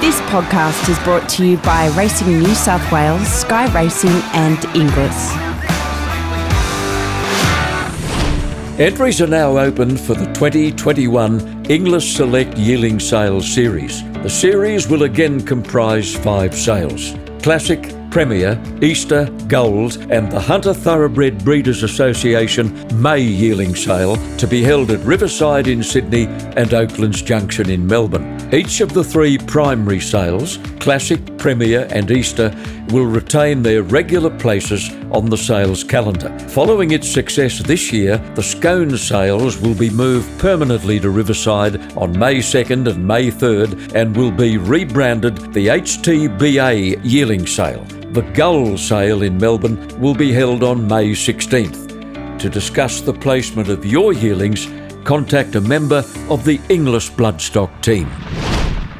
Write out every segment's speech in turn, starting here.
This podcast is brought to you by Racing New South Wales, Sky Racing, and Inglis. Entries are now open for the 2021 Inglis Select Yearling Sales Series. The series will again comprise five sales Classic, Premier, Easter, Gold, and the Hunter Thoroughbred Breeders Association May Yearling Sale to be held at Riverside in Sydney and Oaklands Junction in Melbourne. Each of the three primary sales, Classic, Premier, and Easter, will retain their regular places on the sales calendar. Following its success this year, the Scone sales will be moved permanently to Riverside on May 2nd and May 3rd and will be rebranded the HTBA Yearling Sale. The Gold sale in Melbourne will be held on May 16th. To discuss the placement of your yearlings, contact a member of the Inglis Bloodstock team.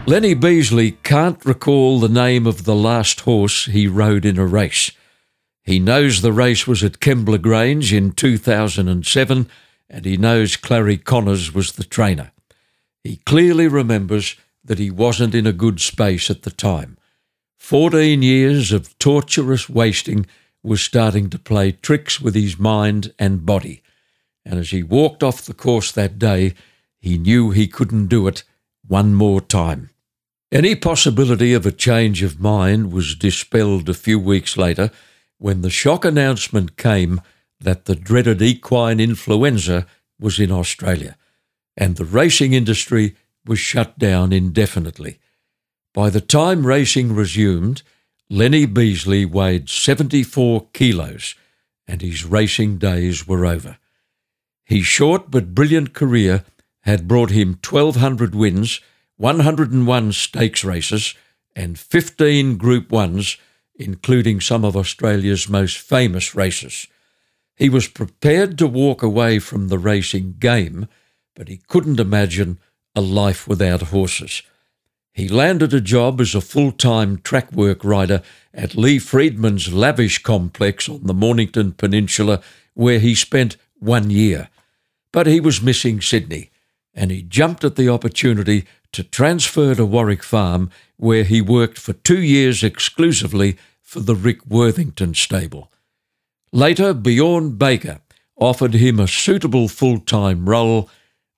Lenny Beasley can't recall the name of the last horse he rode in a race. He knows the race was at Kembla Grange in 2007 and he knows Clarry Conners was the trainer. He clearly remembers that he wasn't in a good space at the time. Fourteen years of torturous wasting was starting to play tricks with his mind and body, and as he walked off the course that day, he knew he couldn't do it one more time. Any possibility of a change of mind was dispelled a few weeks later when the shock announcement came that the dreaded equine influenza was in Australia and the racing industry was shut down indefinitely. By the time racing resumed, Lenny Beasley weighed 74 kilos and his racing days were over. His short but brilliant career had brought him 1,200 wins, 101 stakes races, and 15 Group 1s, including some of Australia's most famous races. He was prepared to walk away from the racing game, but he couldn't imagine a life without horses. He landed a job as a full time track work rider at Lee Freedman's lavish complex on the Mornington Peninsula, where he spent one year. But he was missing Sydney, and he jumped at the opportunity to transfer to Warwick Farm, where he worked for two years exclusively for the Rick Worthington stable. Later, Bjorn Baker offered him a suitable full time role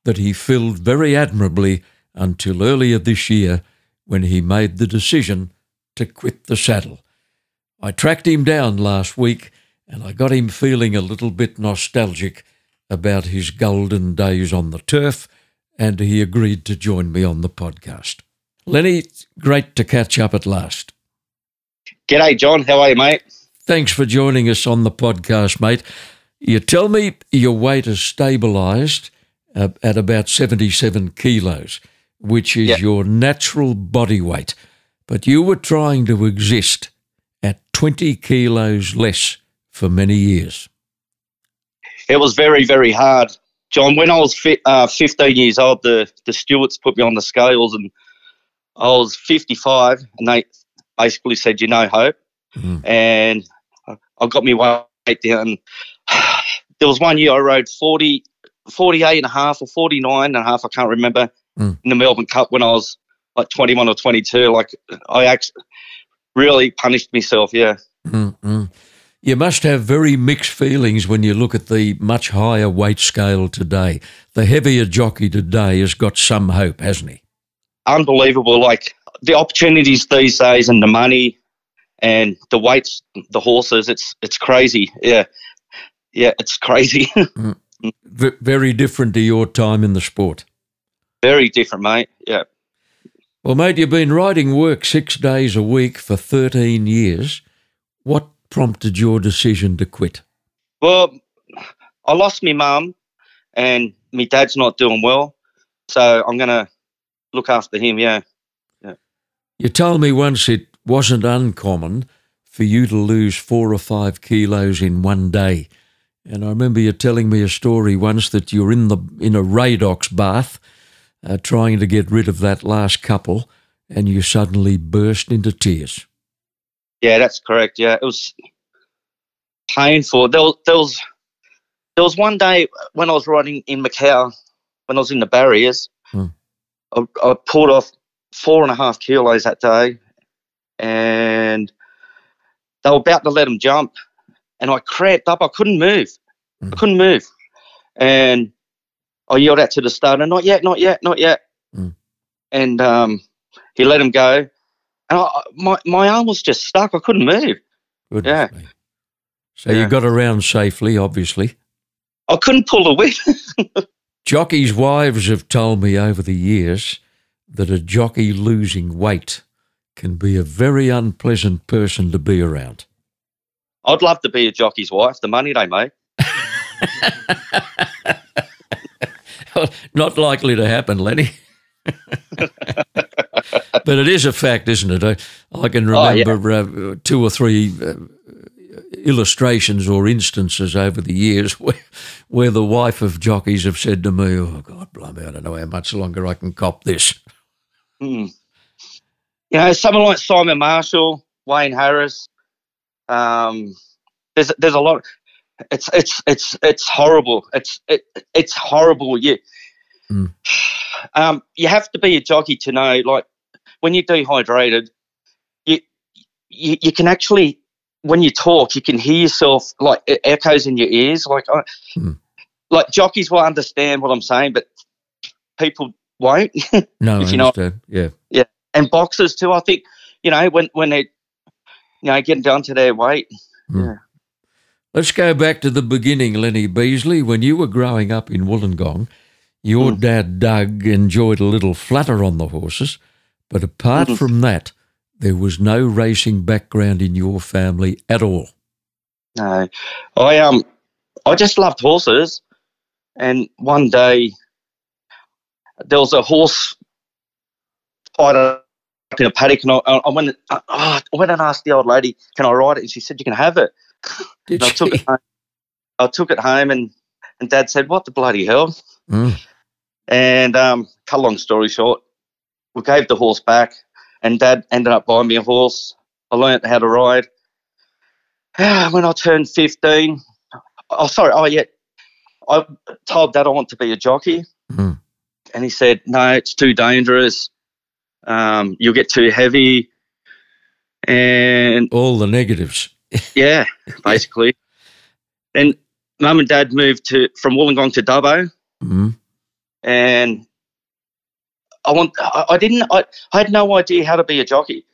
that he filled very admirably until earlier this year when he made the decision to quit the saddle. I tracked him down last week and I got him feeling a little bit nostalgic about his golden days on the turf, and he agreed to join me on the podcast. Lenny, great to catch up at last. G'day, John. How are you, mate? Thanks for joining us on the podcast, mate. You tell me your weight has stabilised uh, at about 77 kilos which is your natural body weight, but you were trying to exist at 20 kilos less for many years. It was very, very hard. John, when I was fi- uh, 15 years old, the, the stewards put me on the scales and I was 55 and they basically said, you know, hope. Mm. And I got me weight down. there was one year I rode 40, 48 and a half or 49 and a half, I can't remember mm. in the Melbourne Cup when I was like 21 or 22. Like I actually really punished myself. Yeah. Mm-hmm. You must have very mixed feelings when you look at the much higher weight scale today. The heavier jockey today has got some hope, hasn't he? Unbelievable. Like the opportunities these days and the money and the weights, the horses, it's it's crazy. Yeah. Yeah, it's crazy. mm. V- very different to your time in the sport. Very different, mate. Yeah. Well, mate, you've been writing work six days a week for 13 years. What prompted your decision to quit? Well, I lost my mum and my dad's not doing well. So I'm going to look after him, yeah. yeah. You told me once it wasn't uncommon for you to lose four or five kilos in one day. And I remember you telling me a story once that you're in the in a Radox bath uh, trying to get rid of that last couple, and you suddenly burst into tears. Yeah, that's correct. Yeah, it was painful. There was, there was, there was one day when I was riding in Macau, when I was in the barriers, hmm. I, I pulled off four and a half kilos that day, and they were about to let him jump, and I cramped up. I couldn't move. I Mm. couldn't move, and I yelled out to the starter, "Not yet, not yet, not yet." Mm. And um, he let him go, and I, my my arm was just stuck. I couldn't move. Goodness Yeah. me. So you got around safely, obviously. I couldn't pull the whip. Jockeys' wives have told me over the years that a jockey losing weight can be a very unpleasant person to be around. I'd love to be a jockey's wife. The money they make. Not likely to happen, Lenny. but it is a fact, isn't it? I, I can Oh, yeah. remember uh, two or three uh, illustrations or instances over the years where, where the wife of jockeys have said to me, "Oh God, blimey, I don't know how much longer I can cop this." Mm. You know, someone like Simon Marshall, Wayne Harris. Um, there's there's a lot. It's it's it's it's horrible. It's it, it's horrible. Yeah. Mm. um you have to be a jockey to know like when you're dehydrated, you you, you can actually when you talk you can hear yourself like it echoes in your ears. Like I, Mm. like jockeys will understand what I'm saying, but people won't. No, I If you know- understand. Yeah. and boxers too. I think you know when when they you know getting down to their weight. Let's go back to the beginning, Lenny Beasley. When you were growing up in Wollongong, your Mm. dad, Doug, enjoyed a little flutter on the horses, but apart Mhm. from that, there was no racing background in your family at all. No, I um I just loved horses, and one day there was a horse tied up in a paddock, and I, I went I, oh, I went and asked the old lady, "Can I ride it?" And she said, "You can have it." I took it home. I took it home, and and Dad said, "What the bloody hell?" Mm. And um, cut a long story short, we gave the horse back, and Dad ended up buying me a horse. I learned how to ride. when I turned 15, oh, sorry, oh, yeah, I told Dad I want to be a jockey. Mm. And he said, no, it's too dangerous. Um, you'll get too heavy. And All the negatives. yeah, basically. And mum and dad moved to from Wollongong to Dubbo. Mm. and I want. I, I didn't. I, I had no idea how to be a jockey,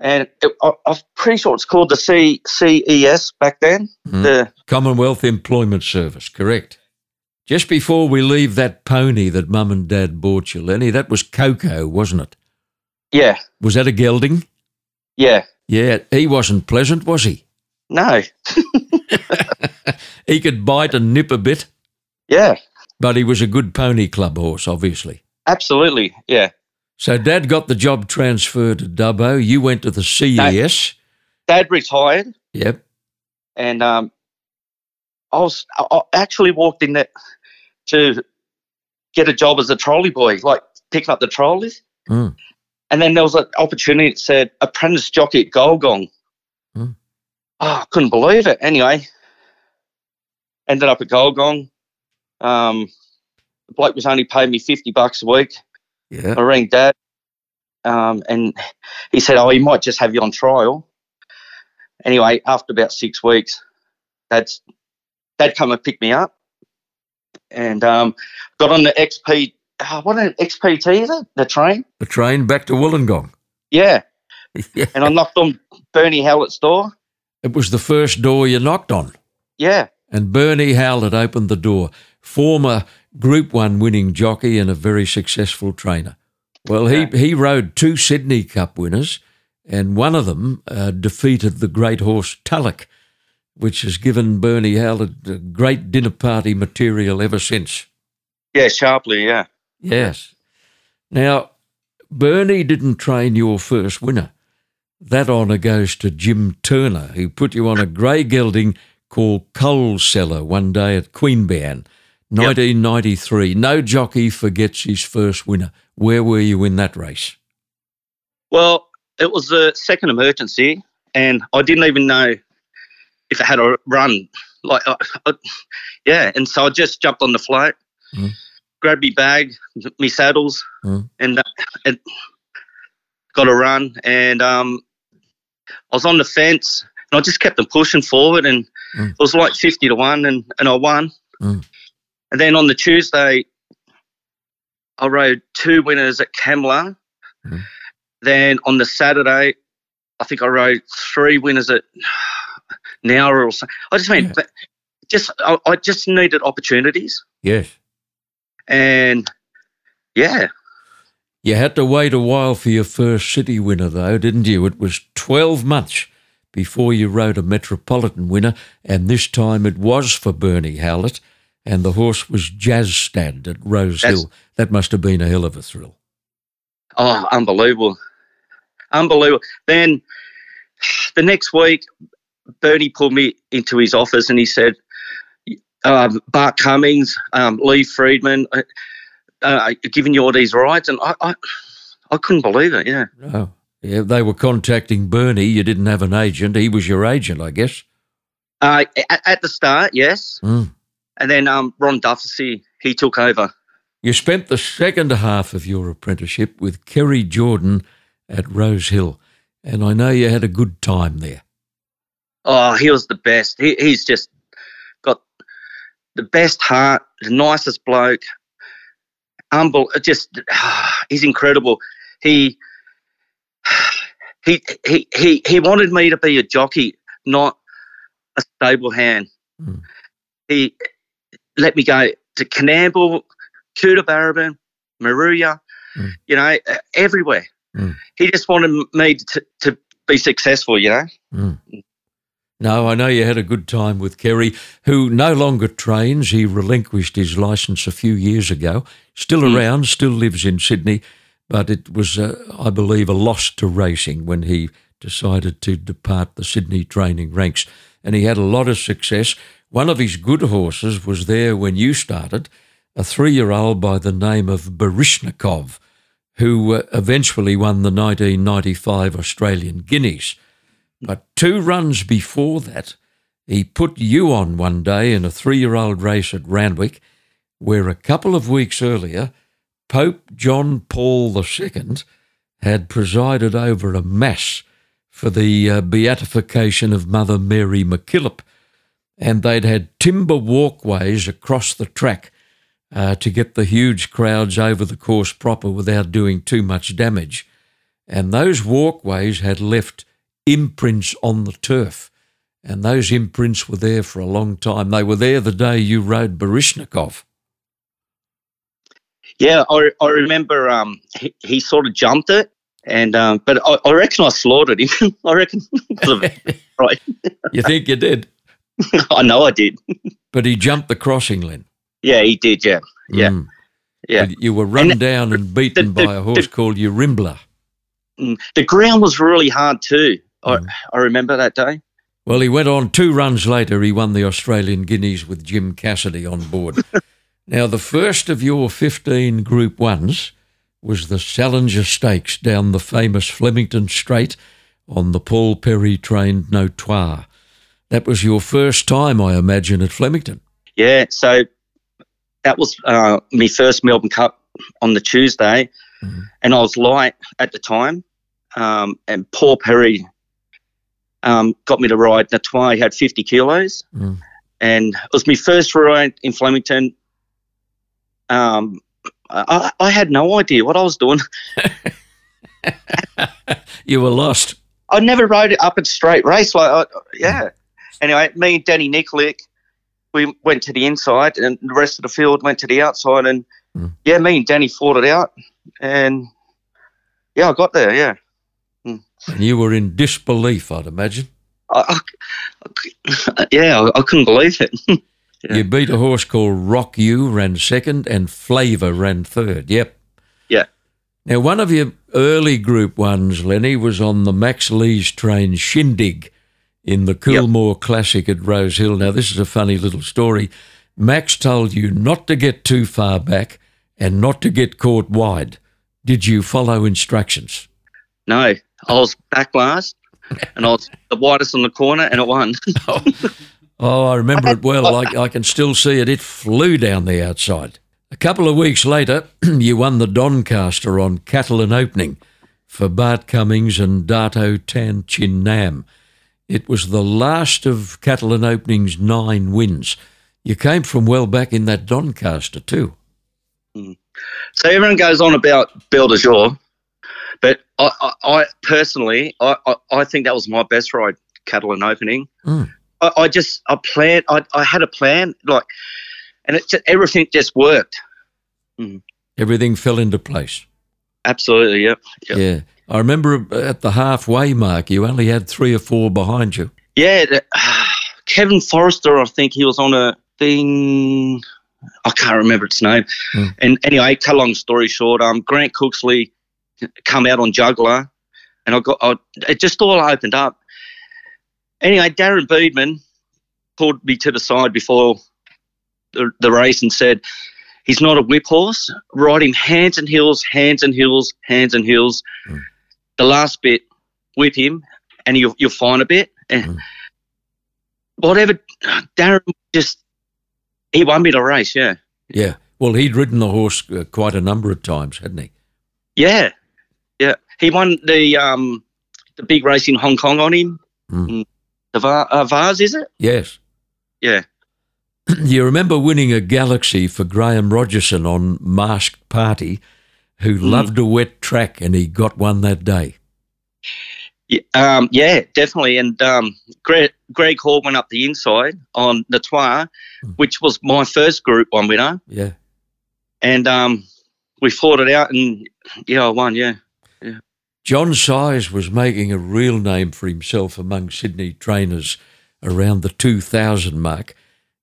and it, I, I'm pretty sure it's called the C, CES back then. Mm. The Commonwealth Employment Service, correct. Just before we leave that pony that Mum and Dad bought you, Lenny, that was Coco, wasn't it? yeah, Was that a gelding? yeah. Yeah, he wasn't pleasant, was he? No, He could bite and nip a bit, yeah, but he was a good pony club horse, obviously. Absolutely, yeah. So Dad got the job transferred to Dubbo. You went to the CES. Dad retired, Yep. and um, I was. I, actually walked in there to get a job as a trolley boy, like picking up the trolleys. Mm. And then there was an opportunity that said apprentice jockey at Gulgong. Hmm. Oh, I couldn't believe it. Anyway, ended up at Gulgong. Um, the bloke was only paying me 50 bucks a week. Yeah. I rang dad um, and he said, Oh, he might just have you on trial. Anyway, after about six weeks, dad's, dad come and pick me up and um, got on the XP. Uh, what an XPT is it? The train? The train back to Wollongong. Yeah. Yeah. And I knocked on Bernie Howlett's door. It was the first door you knocked on. Yeah. And Bernie Howlett opened the door, former Group 1 winning jockey and a very successful trainer. Well, he, he rode two Sydney Cup winners, and one of them uh, defeated the great horse Tulloch, which has given Bernie Howlett a great dinner party material ever since. Yeah, sharply, yeah. Yes. Now, Bernie didn't train your first winner. That honour goes to Jim Turner, who put you on a grey gelding called Coal Cellar one day at Queanbeyan, 1993. No jockey forgets his first winner. Where were you in that race? Well, it was the second emergency, and I didn't even know if it had a run. Like, I, I, yeah, and so I just jumped on the float, Mm. grabbed my bag, my saddles, Mm. and, uh, and got a run, and um, I was on the fence, and I just kept them pushing forward, and Mm. it was like fifty to one, and and I won. And then on the Tuesday, I rode two winners at Kembla. Mm. Then on the Saturday, I think I rode three winners at Nowra or something. I just mean, Yeah. just I, I just needed opportunities, Yes. and yeah, You had to wait a while for your first city winner, though, didn't you? It was 12 months before you rode a Metropolitan winner, and this time it was for Bernie Howlett, and the horse was Jazzstad at Rose That's- Hill. That must have been a hell of a thrill. Oh, unbelievable. Unbelievable. Then the next week, Bernie pulled me into his office and he said, um, Bart Cummings, um, Lee Freedman, uh, uh, giving you all these rides. And I, I, I couldn't believe it. Yeah. Oh, yeah, they were contacting Bernie. You didn't have an agent. He was your agent, I guess. Uh, at, at the start, yes. Mm. And then um, Ron Duffy, he took over. You spent the second half of your apprenticeship with Kerry Jordan at Rose Hill, and I know you had a good time there. Oh, he was the best. He, he's just got the best heart, the nicest bloke. Humble, just he's incredible. He he he he he wanted me to be a jockey, not a stable hand. Mm. He let me go to Coonamble, Coonabarabran, Moruya, Mm. you know, everywhere. Mm. He just wanted me to, to be successful, you know. Mm. No, I know you had a good time with Kerry, who no longer trains. He relinquished his licence a few years ago. Still Mm. around, still lives in Sydney, but it was, uh, I believe, a loss to racing when he decided to depart the Sydney training ranks. And he had a lot of success. One of his good horses was there when you started, a three year old by the name of Baryshnikov, who uh, eventually won the 1995 Australian Guineas. But two runs before that, he put you on one day in a three year old race at Randwick, where a couple of weeks earlier, Pope John Paul II had presided over a mass for the uh, beatification of Mother Mary MacKillop, and they'd had timber walkways across the track uh, to get the huge crowds over the course proper without doing too much damage. And those walkways had left imprints on the turf. And those imprints were there for a long time. They were there the day you rode Baryshnikov. Yeah, I, I remember um, he, he sort of jumped it, and um, but I, I reckon I slaughtered him. I reckon, right? You think you did? I know I did. But he jumped the crossing, Len. Yeah, he did. Yeah, Yeah. Mm. yeah. But You were run And down and beaten the- by a horse called Urimbla. Mm. The ground was really hard too. I, Mm. I remember that day. Well, he went on two runs later. He won the Australian Guineas with Jim Cassidy on board. now, the first of your 15 Group 1s was the Salinger Stakes down the famous Flemington Straight on the Paul Perry trained Notoire. That was your first time, I imagine, at Flemington. Yeah, so that was uh, my first Melbourne Cup on the Tuesday, Mhm. and I was light at the time. Um, and Paul Perry um, got me to ride Natwai. He had 50 kilos, Mm. and it was my first ride in Flemington. Um, I, I had no idea what I was doing. You were lost. I never rode it up a straight race. Like, I, yeah. Anyway, me and Danny Nikolic, we went to the inside, and the rest of the field went to the outside. And Mm. yeah, me and Danny fought it out, and yeah, I got there. Yeah, And you were in disbelief, I'd imagine. I, I- yeah, I, I couldn't believe it. Yeah. You beat a horse called Rock You, ran second, and Flavor ran third. Yep. Yeah. Now, one of your early Group Ones, Lenny, was on the Max Lees train Shindig in the Coolmore Classic at Rose Hill. Now, this is a funny little story. Max told you not to get too far back and not to get caught wide. Did you follow instructions? no, I was back last, and I was the widest on the corner, and it won. Oh. oh, I remember it well. I, I can still see it. It flew down the outside. A couple of weeks later, you won the Doncaster on Catalan opening, for Bart Cummings and Dato Tan Chin Nam. It was the last of Catalan Opening's nine wins. You came from well back in that Doncaster too. So everyone goes on about Belle de Jour, but I, I, I personally, I, I, I think that was my best ride, Catalan Opening. Mm. I, I just, I planned, I, I had a plan, like, and it just, everything just worked. Everything fell into place. Absolutely, yep. yep. Yeah. I remember at the halfway mark, you only had three or four behind you. Yeah, the, Kevin Forrester, I think he was on a thing. I can't remember its name. Mm. And anyway, cut a long story short, um, Grant Cooksley come out on juggler, and I got I, it just all opened up. Anyway, Darren Beadman pulled me to the side before the, the race and said, "He's not a whip horse. Ride him hands and heels, hands and heels, hands and heels. Mm. The last bit, with him, and you'll you'll find a bit." And Mm. whatever, Darren just he won me the race. Yeah, Yeah. Well, he'd ridden the horse uh, quite a number of times, hadn't he? yeah, yeah. He won the um the big race in Hong Kong on him. Mm. The Va- uh, Vase, is it? Yes. Yeah. you remember winning a Galaxy for Graeme Rogerson on Masked Party, who Mm. loved a wet track and he got one that day. Yeah, um, yeah, definitely. And um, Greg, Greg Hall went up the inside on the Trois, Mm. which was my first Group One winner, Yeah. and um, we fought it out, and yeah, I won. Yeah, John Size was making a real name for himself among Sydney trainers around the 2000 mark,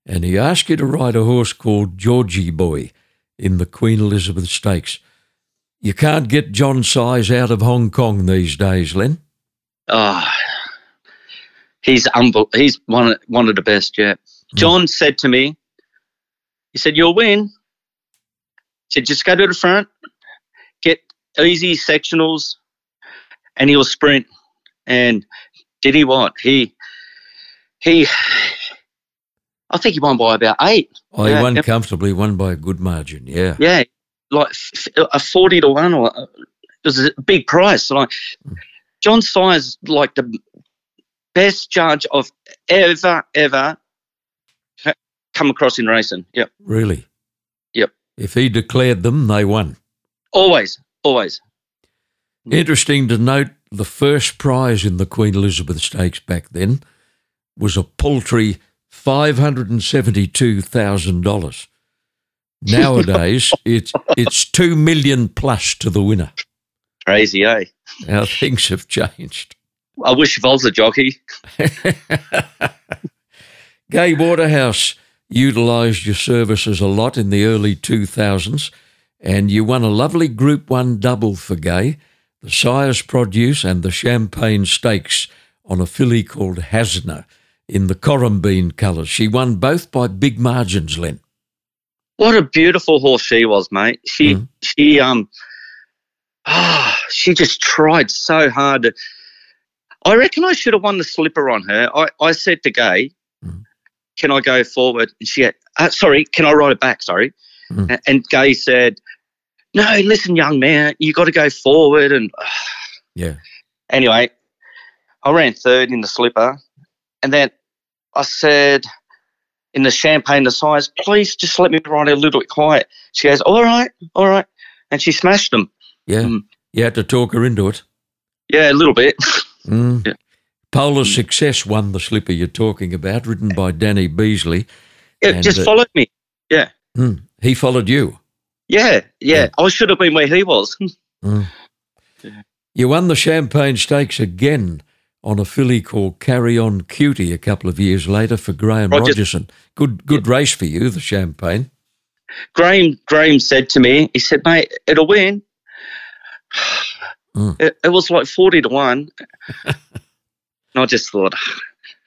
and he asked you to ride a horse called Georgie Boy in the Queen Elizabeth Stakes. You can't get John Size out of Hong Kong these days, Len. oh, ah, he's He's one of, one of the best. Yeah. Hmm. John said to me, he said, "You'll win." He said, "Just go to the front, get easy sectionals, and he'll sprint." And did he what? He he. I think he won by about eight. Oh, he Yeah, won comfortably, won by a good margin, yeah. Yeah, like a forty to one, or it was a big price. Like hmm. John Size, like the best judge I've ever ever come across in racing. Yep, Really? Yep. If he declared them, they won. always, always. Interesting to note the first prize in the Queen Elizabeth Stakes back then was a paltry $572,000. Nowadays, it's, it's 2 million plus to the winner. Crazy, eh? How things have changed. I wish if I was a jockey. Gai Waterhouse utilised your services a lot in the early 2000s, and you won a lovely Group 1 double for Gai, the Sire's Produce and the Champagne Stakes on a filly called Hasna in the Corumbean colours. She won both by big margins, Len. What a beautiful horse she was, mate. She Mhm. she um ah she just tried so hard to I reckon I should have won the slipper on her. I, I said to Gai, Mhm. can I go forward? And she had, uh, sorry, can I ride it back? Sorry. Mhm. A- And Gai said, No, listen, young man, you got to go forward. And Yeah. anyway, I ran third in the slipper. And then I said, in the champagne the size, please just let me ride a little bit quiet. She goes, all right, all right. And she smashed them. Yeah. Mm. You had to talk her into it. Yeah, a little bit. Mm. Yeah. Polar Success won the slipper you're talking about, written by Danny Beasley. It And, just uh, followed me. Mm. He followed you. Yeah, yeah. I should have been where he was. Mm. Yeah. You won the Champagne Stakes again on a filly called Carry On Cutie a couple of years later for Graeme Roger- Rogerson. Good good race for you, the Champagne. Graeme Graeme said to me, he said, mate, it'll win. Mm. It, it was like 40 to 1. and I just thought,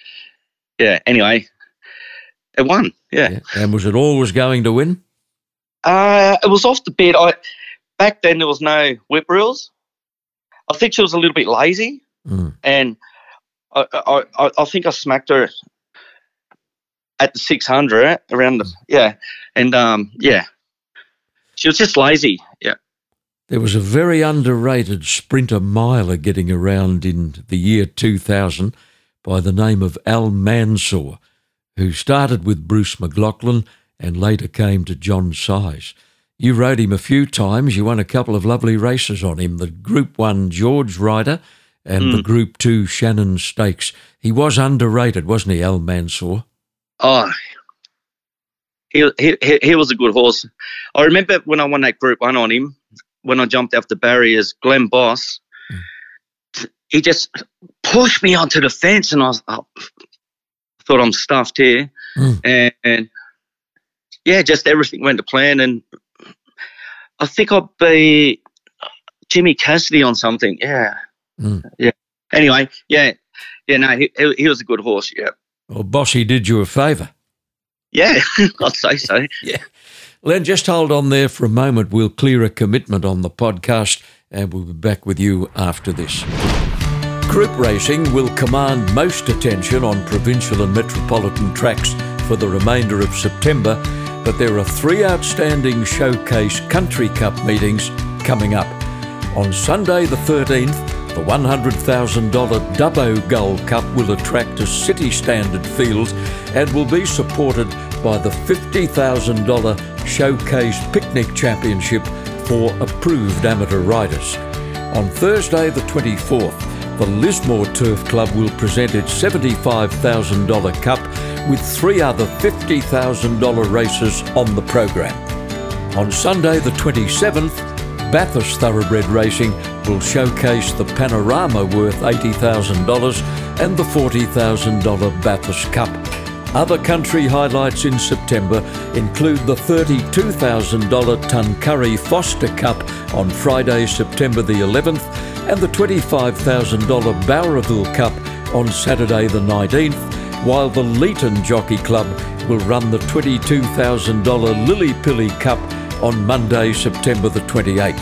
yeah, anyway, it won. Yeah. Yeah. And was it always going to win? Uh, it was off the bit. I Back then, there was no whip rules. I think she was a little bit lazy. Mm. and I, I, I, think I smacked her at the 600 around the yeah, and um yeah, she was just lazy. Yeah, There was a very underrated sprinter miler getting around in the year 2000 by the name of Al Mansour, who started with Bruce McLaughlin and later came to John Size. You rode him a few times. You won a couple of lovely races on him the Group 1 George Ryder and mm. the Group 2 Shannon Stakes. He was underrated, wasn't he, Al Mansour? Oh, he, he, he was a good horse. I remember when I won that Group 1 on him, when I jumped off the barriers, Glenn Boss, mm. he just pushed me onto the fence, and I was, oh, thought I'm stuffed here, mm. and, and, yeah, just everything went to plan, and I think I'd be Jimmy Cassidy on something. Yeah, mm. yeah. Anyway, yeah, yeah. No, he, he was a good horse. Yeah. Well, Bossy did you a favour. Yeah, I'd say so. yeah. Len, just hold on there for a moment. We'll clear a commitment on the podcast and we'll be back with you after this. Group racing will command most attention on provincial and metropolitan tracks for the remainder of September, but there are three outstanding showcase country cup meetings coming up. On Sunday the 13th, the $100,000 Dubbo Gold Cup will attract a city standard field and will be supported by the $50,000 Showcase Picnic Championship for approved amateur riders. On Thursday, the 24th, the Lismore Turf Club will present its $75,000 Cup with three other $50,000 races on the program. On Sunday, the 27th, Bathurst Thoroughbred Racing will showcase the Panorama worth $80,000 and the $40,000 Bathurst Cup. Other country highlights in September include the $32,000 Tuncurry Forster Cup on Friday, September the 11th, and the $25,000 Bowraville Cup on Saturday the 19th, while the Leeton Jockey Club will run the $22,000 Lily Pilly Cup on Monday, September the 28th.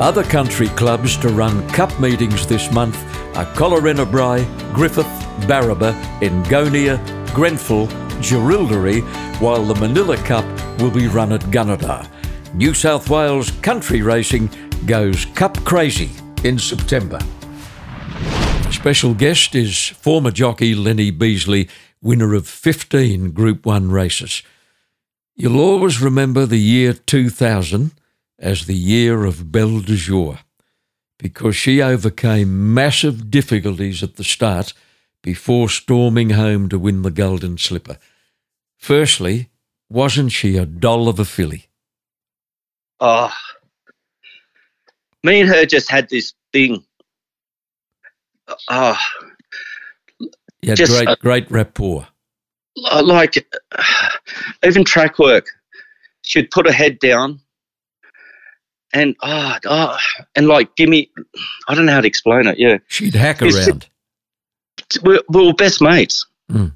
Other country clubs to run cup meetings this month are Collarenebri, Griffith, Barraba, Enngonia, Grenfell, Jerilderie, while the Manilla Cup will be run at Gunnedah. New South Wales country racing goes cup crazy in September. Special guest is former jockey Lenny Beasley, winner of 15 Group 1 races. You'll always remember the year 2000 as the year of Belle de Jour because she overcame massive difficulties at the start before storming home to win the Golden Slipper. Firstly, wasn't she a doll of a filly? Oh, me and her just had this thing. Oh, yeah, great, uh, great rapport. Like even track work, she'd put her head down, and oh, oh, and like give me, I don't know how to explain it. Yeah, she'd hack around we're, we're best mates. Mm.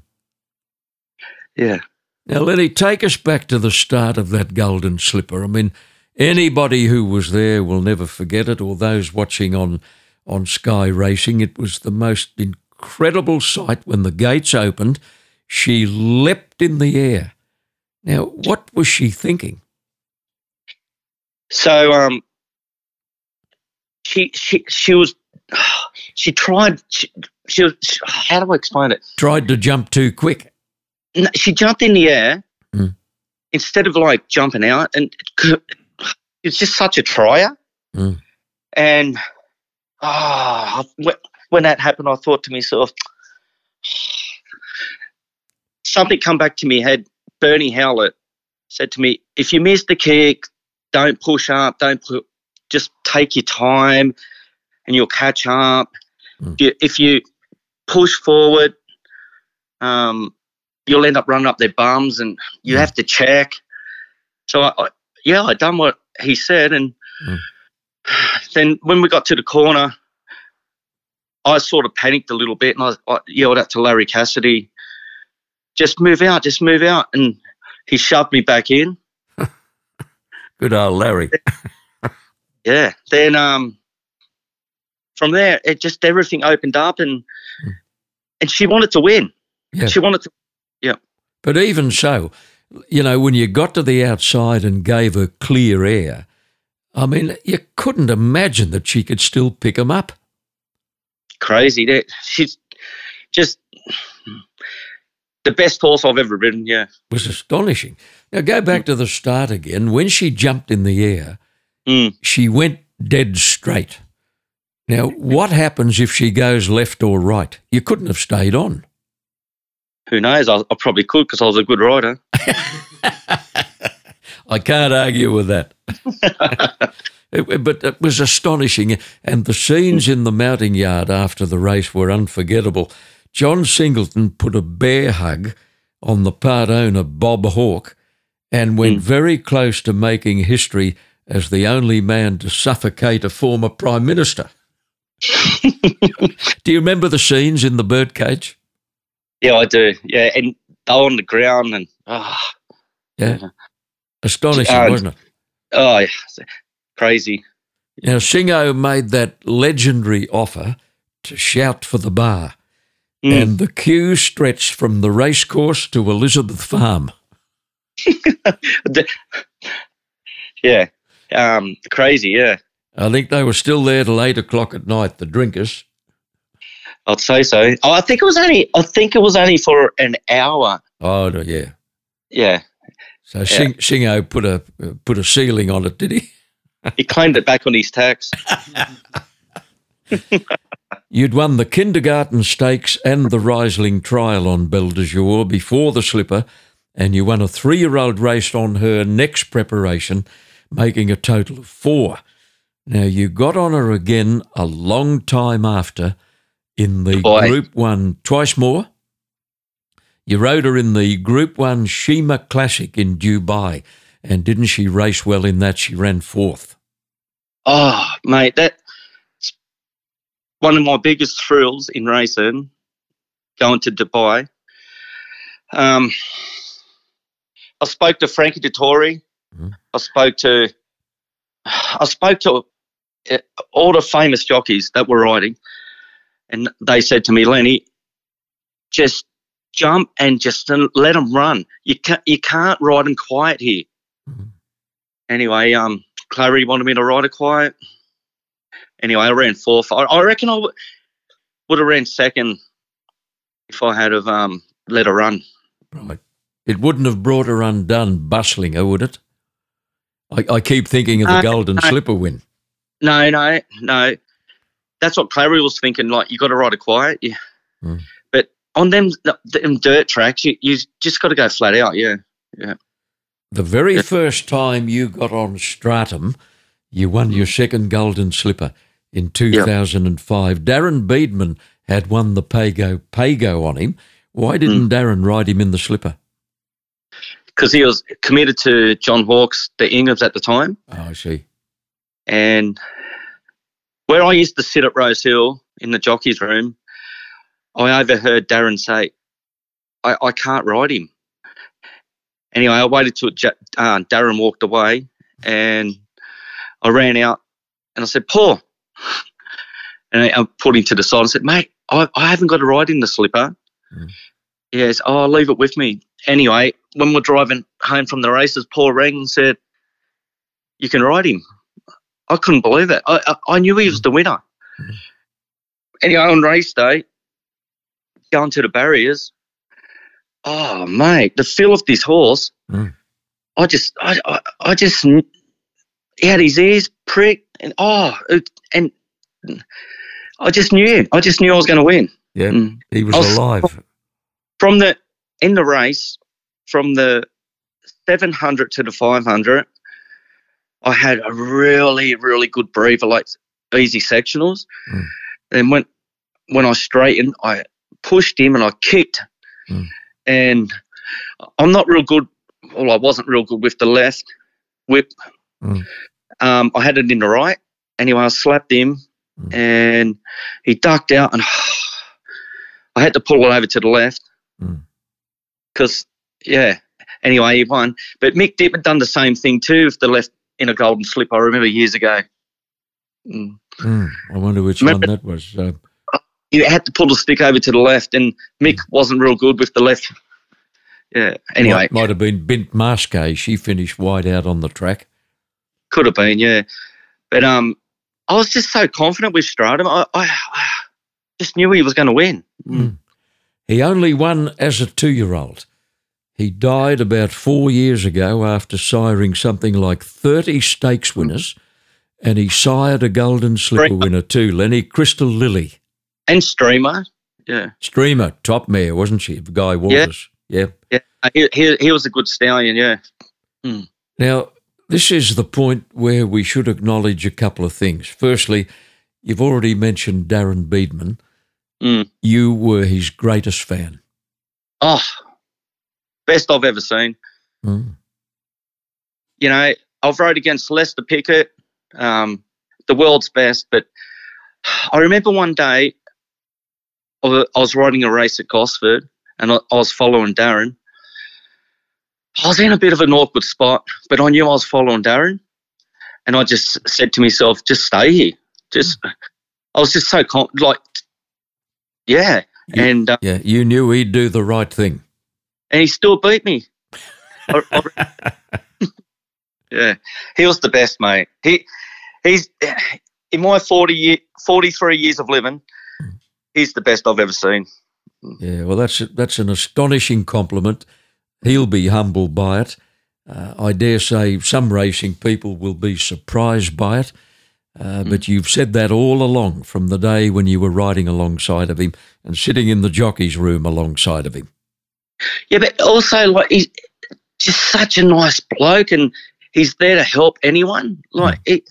Yeah. Now, Lenny, take us back to the start of that golden slipper. I mean, anybody who was there will never forget it, or those watching on on Sky Racing. It was the most incredible sight when the gates opened. She leapt in the air. Now, what was she thinking? So, um, she she she was she tried. She, she, was, how do I explain it? Tried to jump too quick. No, she jumped in the air mm. instead of like jumping out, and it's just such a trier. Mm. And oh, when that happened, I thought to myself, something come back to me head. Bernie Howlett said to me, "If you miss the kick, don't push up. Don't put, just take your time, and you'll catch up." Mm. If you push forward, um, you'll end up running up their bums, and you mm. have to check. So, I, I, yeah, I done what he said, and mm. then when we got to the corner, I sort of panicked a little bit, and I, I yelled out to Larry Cassidy, "Just move out, just move out!" And he shoved me back in. Good old Larry. yeah. Then um, from there, it just everything opened up, and mm. and she wanted to win. Yeah. She wanted to, yeah. But even so, you know, when you got to the outside and gave her clear air, I mean, you couldn't imagine that she could still pick him up. Crazy. That she's just the best horse I've ever ridden. Yeah, It was astonishing. Now go back to the start again. When she jumped in the air, Mm. she went dead straight. Now, what happens if she goes left or right? You couldn't have stayed on. who knows? I, I probably could because I was a good rider. I can't argue with that. It- but it was astonishing. And the scenes in the mounting yard after the race were unforgettable. John Singleton put a bear hug on the part owner, Bob Hawke, and went very close to making history as the only man to suffocate a former Prime Minister. do you remember the scenes in the birdcage? Yeah, I do. Yeah, and they were on the ground and ah, Yeah. Astonishing, Uh, wasn't it? oh, yeah, crazy. Now, Singo made that legendary offer to shout for the bar, Mm. and the queue stretched from the racecourse to Elizabeth Farm. The- yeah, um, crazy. Yeah, I think they were still there till eight o'clock at night, the drinkers. I'd say so. Oh, I think it was only. I think it was only for an hour. Oh, no, yeah. Yeah, So Sing, Singo put a put a ceiling on it, did he? he claimed it back on his tax. You'd won the kindergarten stakes and the Riesling trial on Belle de Jour before the slipper, and you won a three year old race on her next preparation, making a total of four. Now, you got on her again a long time after in the Boy. Group 1 twice more. You rode her in the Group 1 Sheema Classic in Dubai, and didn't she race well in that? She ran fourth. Oh, mate, that's one of my biggest thrills in racing. Going to Dubai. Um, I spoke to Frankie Dettori. Mhm. I spoke to, I spoke to uh, all the famous jockeys that were riding, and they said to me, Lenny, just jump and just let them run. You can't, you can't ride them quiet here. Mhm. Anyway, um, Clarry wanted me to ride it quiet. Anyway, I ran fourth. I, I reckon I w- would have ran second if I had have um, let her run. Right. It wouldn't have brought her undone, bustling her, would it? I, I keep thinking of the No, Golden no. Slipper win. No, no, no. That's what Clarry was thinking. Like you got to ride it quiet. Yeah. Mm. But on them them dirt tracks, you you just got to go flat out. Yeah. The very Yeah. first time you got on Stratum, you won your second Golden Slipper in 2005. Darren Beadman had won the Pago Pago on him. Why didn't Darren ride him in the slipper? Because he was committed to John Hawkes, the Inghams at the time. Oh, I see. And where I used to sit at Rose Hill in the jockey's room, I overheard Darren say, I, I can't ride him. Anyway, I waited till uh, Darren walked away and I ran out and I said, Paul. And I, I put him to the side and said, mate, I, I haven't got a ride in the slipper. Mm. Yes, oh, leave it with me. Anyway, when we're driving home from the races, Paul rang and said, you can ride him. I couldn't believe it. I, I, I knew he was the winner. Mhm. Anyway, on race day, going to the barriers, oh mate, the feel of this horse, Mm. I just, I, I, I just, he had his ears pricked, and oh, and I just knew, I just knew I was going to win. Yeah, Mm. he was was- alive. From the in the race, from the 700 to the 500, I had a really, really good breather, like easy sectionals. Mm. And when when I straightened, I pushed him and I kicked. Mm. And I'm not real good. Well, I wasn't real good with the left whip. Mm. Um, I had it in the right. Anyway, I slapped him, Mm. and he ducked out, and I had to pull it over to the left Mm. because yeah. Anyway, he won. But Mick Dipp had done the same thing too with the left in a golden slip. I remember years ago. Mm. Mm, I wonder which Remember- one that was. Uh, You had to pull the stick over to the left, and Mick wasn't real good with the left. Yeah. Anyway, might, might have been Bint Marscay. She finished wide out on the track. Could have been, yeah. But um, I was just so confident with Stratum. I, I, I just knew he was going to win. Mm. He only won as a two year old. He died about four years ago after siring something like 30 stakes winners, and he sired a Golden Slipper Streamer. winner too, Lenny Crystal Lily. And Streamer, yeah. Streamer, top mare, wasn't she? The guy Waters. Yeah. Yeah. yeah. He, he, he was a good stallion, yeah. Mm. Now, this is the point where we should acknowledge a couple of things. Firstly, you've already mentioned Darren Beadman. Mm. You were his greatest fan. Oh, best I've ever seen. Mm. You know, I've rode against Lester Piggott, um, the world's best, but I remember one day I was riding a race at Gosford and I, was following Darren. I was in a bit of an awkward spot, but I knew I was following Darren. And I just said to myself, just stay here. Just, I was just so, like, yeah. You, and uh, yeah, you knew he'd do the right thing. And he still beat me. I, I, yeah, he was the best, mate. He, he's in my 40 year, 43 years of living, he's the best I've ever seen. Yeah, well, that's that's an astonishing compliment. He'll be humbled by it. Uh, I dare say some racing people will be surprised by it. Uh, mm. But you've said that all along from the day when you were riding alongside of him and sitting in the jockey's room alongside of him. Yeah, but also like he's just such a nice bloke, and he's there to help anyone. Like mm. it,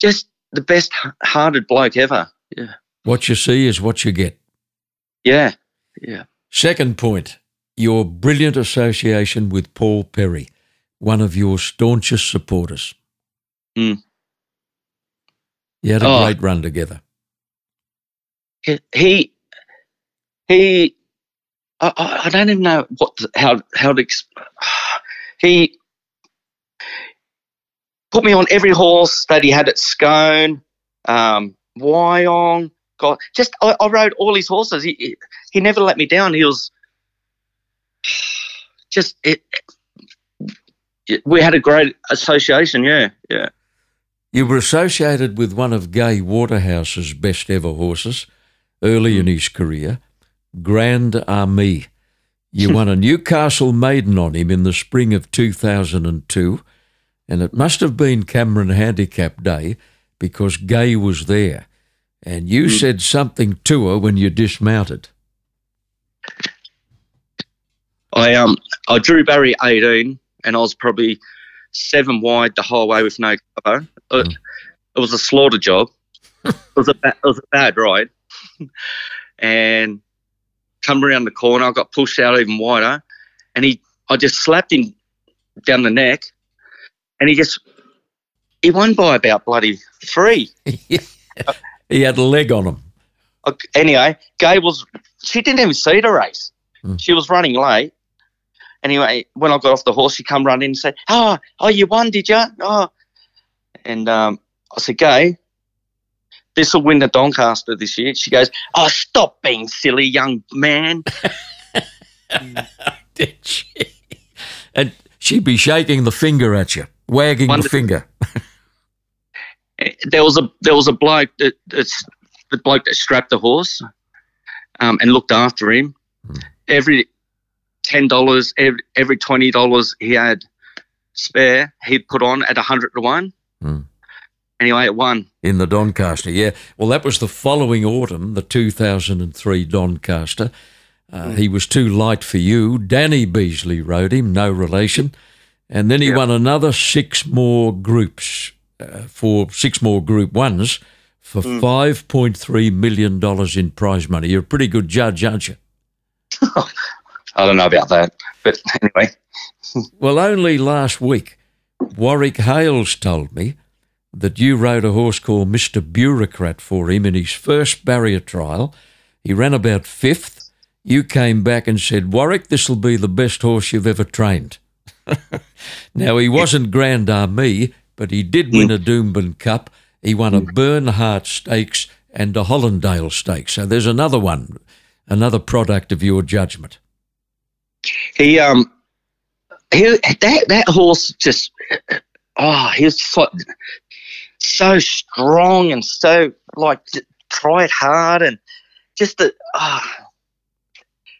just the best-hearted bloke ever. Yeah. What you see is what you get. Yeah, yeah. Second point: your brilliant association with Paul Perry, one of your staunchest supporters. Mm. You had a oh, great run together. He, he, I, I don't even know what how how to. He put me on every horse that he had at Scone, um, Wyong. God, just I, I rode all his horses. He he never let me down. He was just it, it we had a great association. Yeah, yeah. You were associated with one of Gai Waterhouse's best ever horses early in his career, Grand Army. You won a Newcastle maiden on him in the spring of 2002, and it must have been Cameron Handicap Day because Gay was there. And you mm. said something to her when you dismounted. I um I drew barrier 18 and I was probably seven wide the whole way with no cover. It, mm. it was a slaughter job. it was a ba- it was a bad ride, and come around the corner, I got pushed out even wider, and he I just slapped him down the neck, and he just he won by about bloody three. he had a leg on him. Anyway, Gai was she didn't even see the race. Mm. She was running late, anyway, when I got off the horse, she come running and said, "Oh, oh, you won, did you?" Oh, and um, I said, "Gai, this will win the Doncaster this year." She goes, "Oh, stop being silly, young man." did she? And she'd be shaking the finger at you, wagging Wonder- the finger. there was a there was a bloke that the bloke that strapped the horse um, and looked after him. Mm. Every ten dollars every, every twenty dollars he had spare, he'd put on at a hundred to one. Mm. Anyway, it won in the Doncaster. Yeah, well, that was the following autumn, the two thousand and three Doncaster. Uh, mm. He was too light for you. Danny Beasley rode him, no relation, and then he yep. won another six more groups uh, for six more Group Ones for mm. five point three million dollars in prize money. You're a pretty good judge, aren't you? I don't know about that, but anyway. well, only last week, Warwick Hales told me that you rode a horse called Mr. Bureaucrat for him in his first barrier trial. He ran about fifth. You came back and said, Warwick, this will be the best horse you've ever trained. now, he wasn't Grand Army, but he did win a Doomben Cup. He won a Bernhardt Stakes and a Hollindale Stakes. So there's another one, another product of your judgment he um he that that horse just oh, he was just like so strong and so like tried hard and just the ah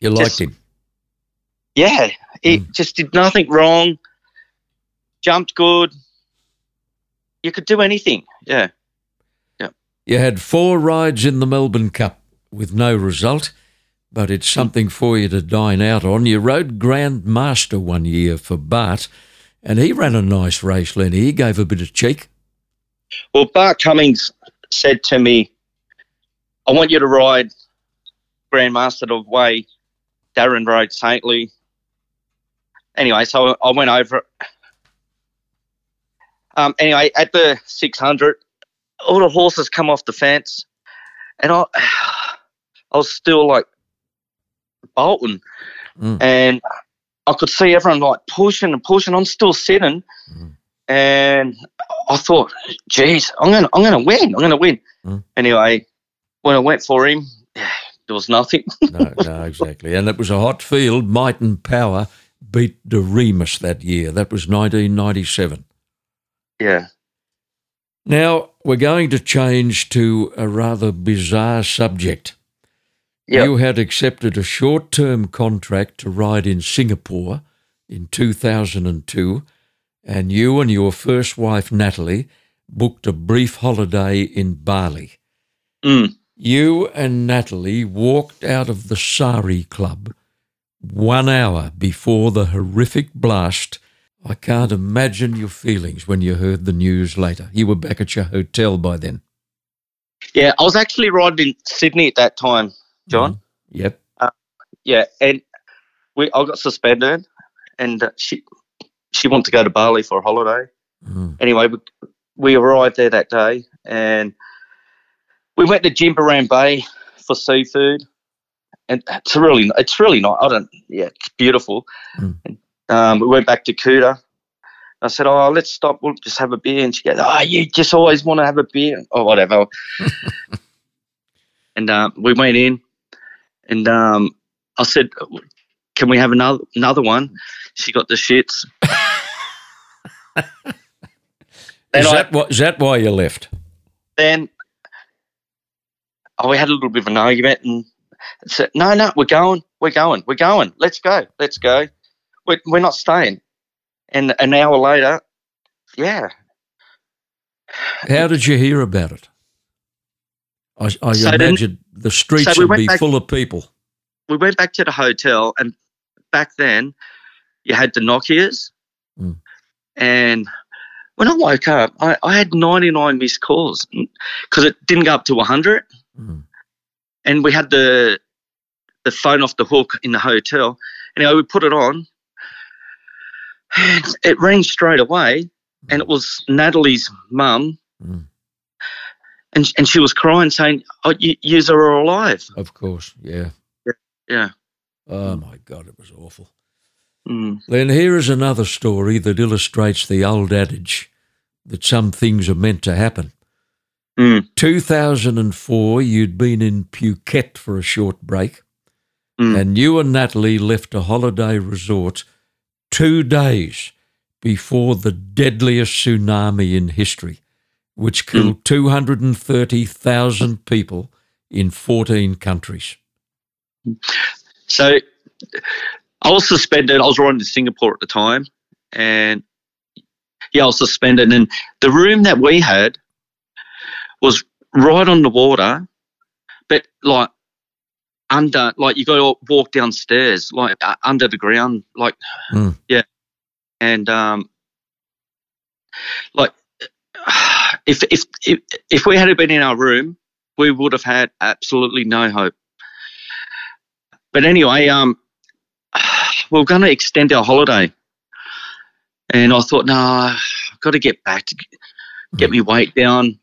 You liked Just- him. yeah, he Mm. just did nothing wrong. Jumped good. You could do anything. Yeah. Yeah. You had four rides in the Melbourne Cup with no result, but it's something for you to dine out on. You rode Grand Master one year for Bart, and he ran a nice race, Lenny. He gave a bit of cheek. Well, Bart Cummings said to me, I want you to ride Grandmaster the way Darren rode Saintly. Anyway, so I went over it. Um, anyway, at the 600, all the horses come off the fence, and I, I was still like bolting, Mm. and I could see everyone like pushing and pushing. I'm still sitting, Mm. and I thought, geez, I'm gonna, I'm gonna win. I'm gonna win. Mm. Anyway, when I went for him, there was nothing. No, no, exactly. And it was a hot field. Might and Power beat Doriemus that year. That was 1997. yeah. Now, we're going to change to a rather bizarre subject. Yep. You had accepted a short term contract to ride in Singapore in 2002, and you and your first wife, Natalie, booked a brief holiday in Bali. Mm. You and Natalie walked out of the Sari Club one hour before the horrific blast. I can't imagine your feelings when you heard the news later. You were back at your hotel by then. Yeah, I was actually riding in Sydney at that time, John. Mhm. Yep. Yeah, and we I got suspended, and uh, she she wanted to go to Bali for a holiday. Mm. Anyway, we, we arrived there that day, and we went to Jimbaran Bay for seafood, and it's really it's really not. I don't. Yeah, it's beautiful. Mm. And, um, we went back to Kuta. I said, "Oh, let's stop. We'll just have a beer." And she goes, "Oh, you just always want to have a beer or whatever." and um, we went in, and um, I said, "Can we have another another one?" She got the shits. Is I- that, why, that why you left? then oh, we had a little bit of an argument and said, no, no, we're going, we're going, we're going. Let's go, let's go. We're, we're not staying. And an hour later, yeah, How did you hear about it? I, I So then- the streets so we would be back- full of people. we went back to the hotel. And back then, you had the Nokias. Mm. And when I woke up, I, I had 99 missed calls because it didn't go up to 100. Mm. and we had the the phone off the hook in the hotel. Anyway, we put it on, and it rang straight away, and it was Natalie's mum, Mm. And and she was crying, saying, "Oh, you, yous are alive." Of course, yeah. Yeah. Oh my God, it was awful. Mm. Then here is another story that illustrates the old adage that some things are meant to happen. Mm. 2004, you'd been in Phuket for a short break, Mm. and you and Natalie left a holiday resort two days before the deadliest tsunami in history, which killed 230,000 people in 14 countries. So I was suspended. I was riding to Singapore at the time, and yeah, I was suspended. And the room that we had was right on the water, but like under, like you got to walk downstairs, like uh, under the ground, like Mm. yeah. And um, like if if if if we had been in our room, we would have had absolutely no hope. But anyway, um, we we're going to extend our holiday, and I thought, no, I've got to get back to get me weight down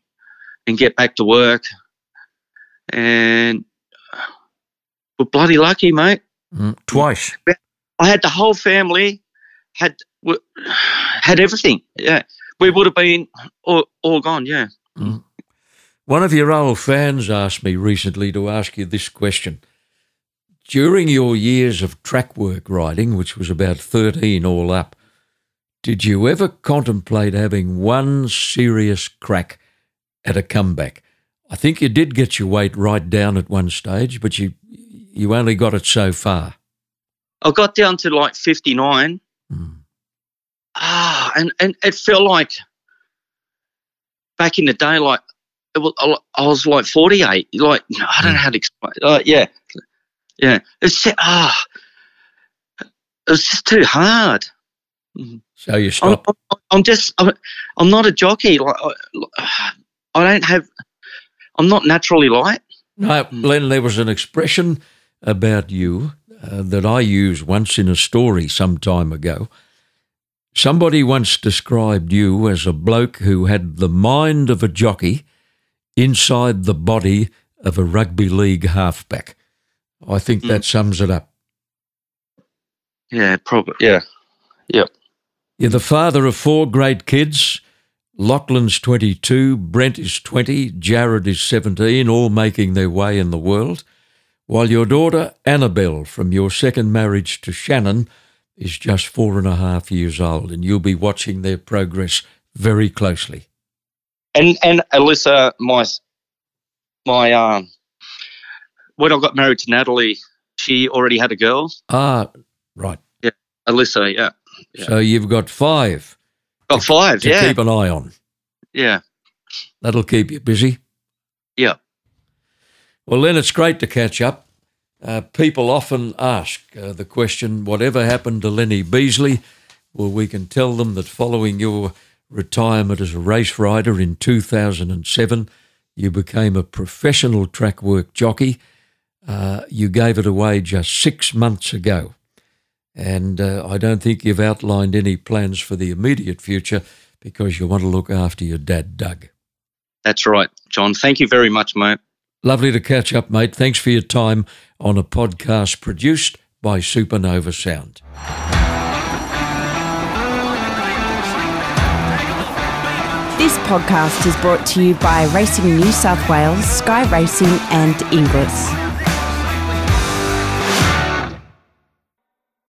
and get back to work. And we're bloody lucky, mate. Mm, Twice. I had the whole family had had everything. Yeah, we would have been all, all gone. Yeah. One of your old fans asked me recently to ask you this question. During your years of track work riding, which was about 13 all up, Did you ever contemplate having one serious crack at a comeback? I think you did get your weight right down at one stage, but you you only got it so far. I got down to like 59. Mm. Ah, and, and it felt like back in the day, like it was, I was like 48. Like, I don't know how to explain. Uh, yeah. Yeah. It's, ah, it was just too hard. So you stop. I'm, I'm just, I'm, I'm, not a jockey. Like, I don't have, I'm not naturally light. No, Len, there was an expression about you uh, that I used once in a story some time ago. Somebody once described you as a bloke who had the mind of a jockey inside the body of a rugby league halfback. I think mm. that sums it up. Yeah, probably. Yeah. Yep. You're the father of four great kids. Lachlan's 22, Brent is 20, Jared is 17, all making their way in the world, while your daughter, Annabelle, from your second marriage to Shannon, is just four and a half years old, and you'll be watching their progress very closely. And and Alyssa, my my um, when I got married to Natalie, she already had a girl. Ah, right. Yeah, Alyssa. Yeah. yeah. So you've got five. Got five. To yeah. Keep an eye on. Yeah. That'll keep you busy. Yeah. Well, then it's great to catch up. Uh, people often ask uh, the question, whatever happened to Lenny Beasley? Well, we can tell them that following your retirement as a race rider in 2007, you became a professional track work jockey. Uh, you gave it away just six months ago. And uh, I don't think you've outlined any plans for the immediate future because you want to look after your dad, Doug. That's right, John. Thank you very much, mate. Lovely to catch up, mate. Thanks for your time on a podcast produced by Supernova Sound. This podcast is brought to you by Racing New South Wales, Sky Racing, and Inglis.